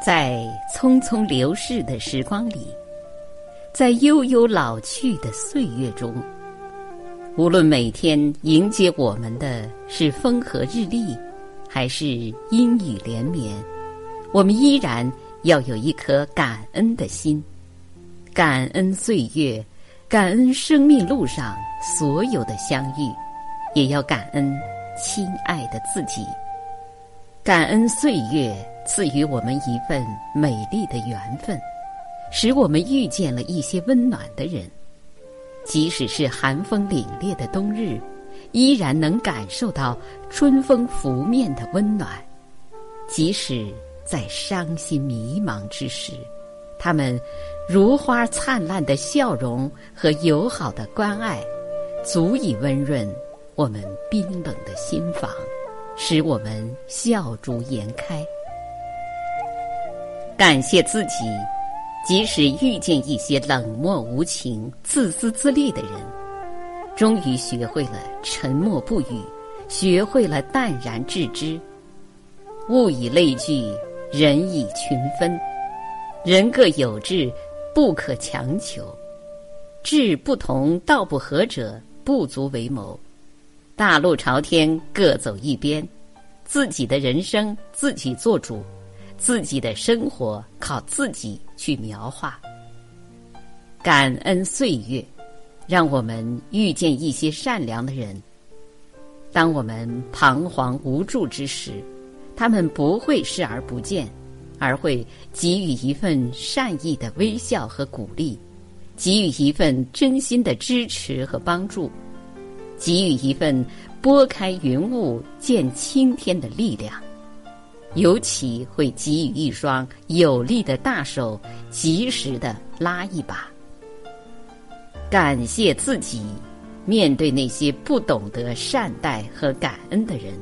在匆匆流逝的时光里，在悠悠老去的岁月中，无论每天迎接我们的是风和日丽，还是阴雨连绵，我们依然要有一颗感恩的心，感恩岁月，感恩生命路上所有的相遇，也要感恩亲爱的自己，感恩岁月。赐予我们一份美丽的缘分，使我们遇见了一些温暖的人。即使是寒风凛冽的冬日，依然能感受到春风拂面的温暖。即使在伤心迷茫之时，他们如花灿烂的笑容和友好的关爱，足以温润我们冰冷的心房，使我们笑逐颜开。感谢自己，即使遇见一些冷漠无情、自私自利的人，终于学会了沉默不语，学会了淡然置之。物以类聚，人以群分，人各有志，不可强求。志不同，道不合者，不足为谋。大路朝天，各走一边，自己的人生自己做主。自己的生活靠自己去描画。感恩岁月，让我们遇见一些善良的人。当我们彷徨无助之时，他们不会视而不见，而会给予一份善意的微笑和鼓励，给予一份真心的支持和帮助，给予一份拨开云雾见青天的力量。尤其会给予一双有力的大手，及时的拉一把。感谢自己，面对那些不懂得善待和感恩的人，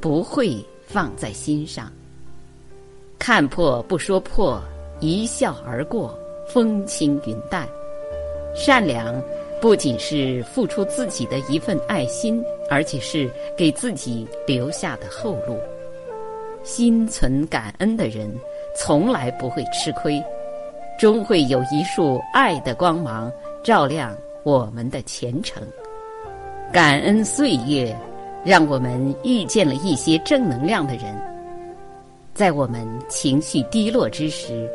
不会放在心上。看破不说破，一笑而过，风轻云淡。善良不仅是付出自己的一份爱心，而且是给自己留下的后路。心存感恩的人，从来不会吃亏，终会有一束爱的光芒照亮我们的前程。感恩岁月，让我们遇见了一些正能量的人，在我们情绪低落之时，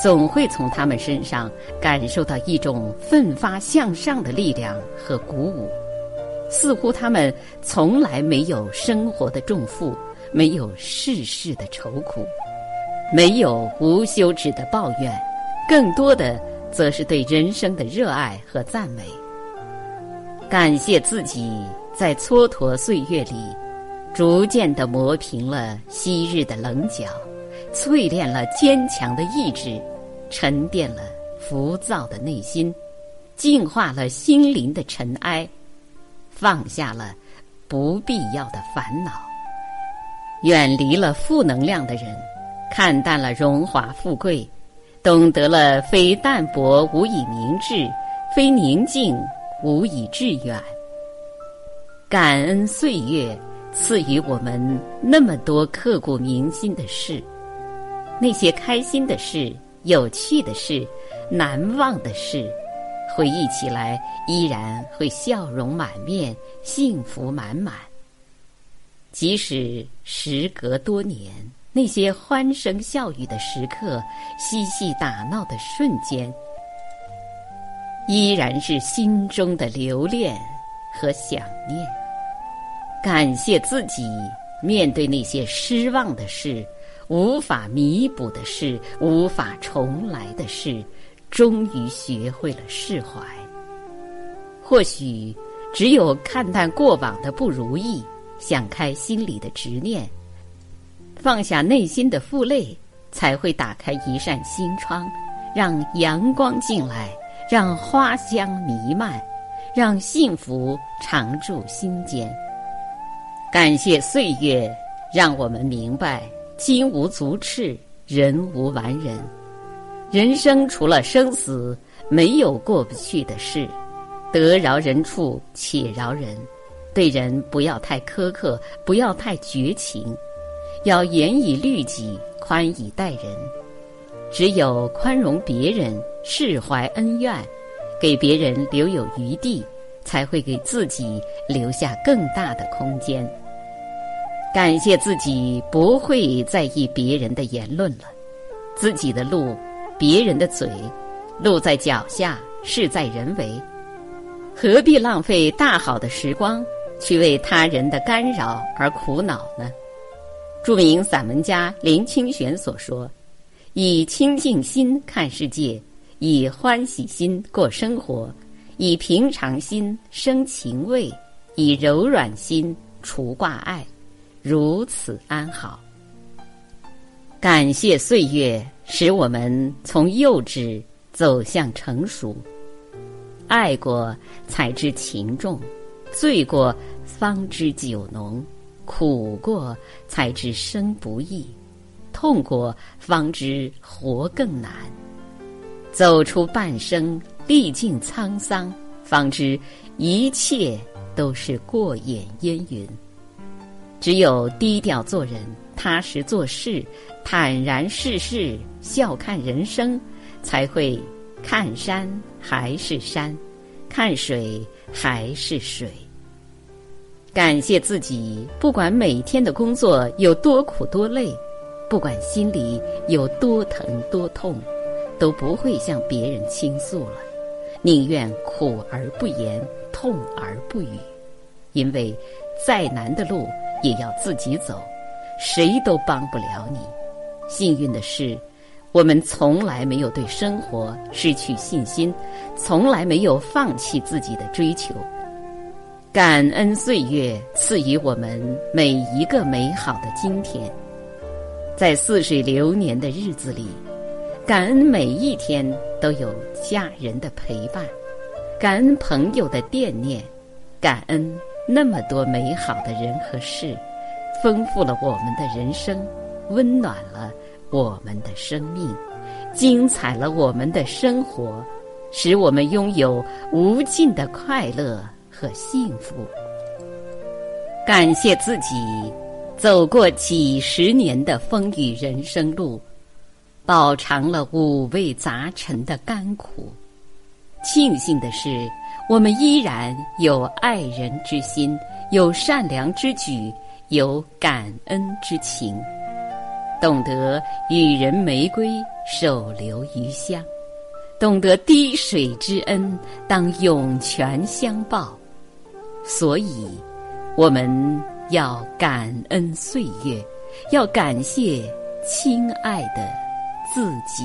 总会从他们身上感受到一种奋发向上的力量和鼓舞，似乎他们从来没有生活的重负。没有世事的愁苦，没有无休止的抱怨，更多的则是对人生的热爱和赞美。感谢自己在蹉跎岁月里，逐渐的磨平了昔日的棱角，淬炼了坚强的意志，沉淀了浮躁的内心，净化了心灵的尘埃，放下了不必要的烦恼。远离了负能量的人，看淡了荣华富贵，懂得了非淡泊无以明志，非宁静无以致远。感恩岁月赐予我们那么多刻骨铭心的事，那些开心的事、有趣的事、难忘的事，回忆起来依然会笑容满面，幸福满满。即使时隔多年，那些欢声笑语的时刻、嬉戏打闹的瞬间，依然是心中的留恋和想念。感谢自己，面对那些失望的事、无法弥补的事、无法重来的事，终于学会了释怀。或许，只有看淡过往的不如意。想开心里的执念，放下内心的负累，才会打开一扇心窗，让阳光进来，让花香弥漫，让幸福常驻心间。感谢岁月，让我们明白：金无足赤，人无完人。人生除了生死，没有过不去的事。得饶人处且饶人。对人不要太苛刻，不要太绝情，要严以律己，宽以待人。只有宽容别人，释怀恩怨，给别人留有余地，才会给自己留下更大的空间。感谢自己不会在意别人的言论了，自己的路，别人的嘴，路在脚下，事在人为，何必浪费大好的时光去为他人的干扰而苦恼呢？著名散文家林清玄所说：“以清净心看世界，以欢喜心过生活，以平常心生情味，以柔软心除挂碍。”如此安好。感谢岁月，使我们从幼稚走向成熟。爱过才知情重，醉过方知酒浓，苦过才知生不易，痛过方知活更难。走出半生，历尽沧桑，方知一切都是过眼烟云。只有低调做人，踏实做事，坦然世事，笑看人生，才会看山还是山，看水还是水。感谢自己，不管每天的工作有多苦多累，不管心里有多疼多痛，都不会向别人倾诉了，宁愿苦而不言，痛而不语，因为再难的路。也要自己走，谁都帮不了你。幸运的是，我们从来没有对生活失去信心，从来没有放弃自己的追求。感恩岁月赐予我们每一个美好的今天，在似水流年的日子里，感恩每一天都有家人的陪伴，感恩朋友的惦念，感恩。那么多美好的人和事，丰富了我们的人生，温暖了我们的生命，精彩了我们的生活，使我们拥有无尽的快乐和幸福。感谢自己走过几十年的风雨人生路，饱尝了五味杂陈的甘苦。庆幸的是。我们依然有爱人之心，有善良之举，有感恩之情，懂得予人玫瑰，手留余香，懂得滴水之恩当涌泉相报。所以，我们要感恩岁月，要感谢亲爱的自己。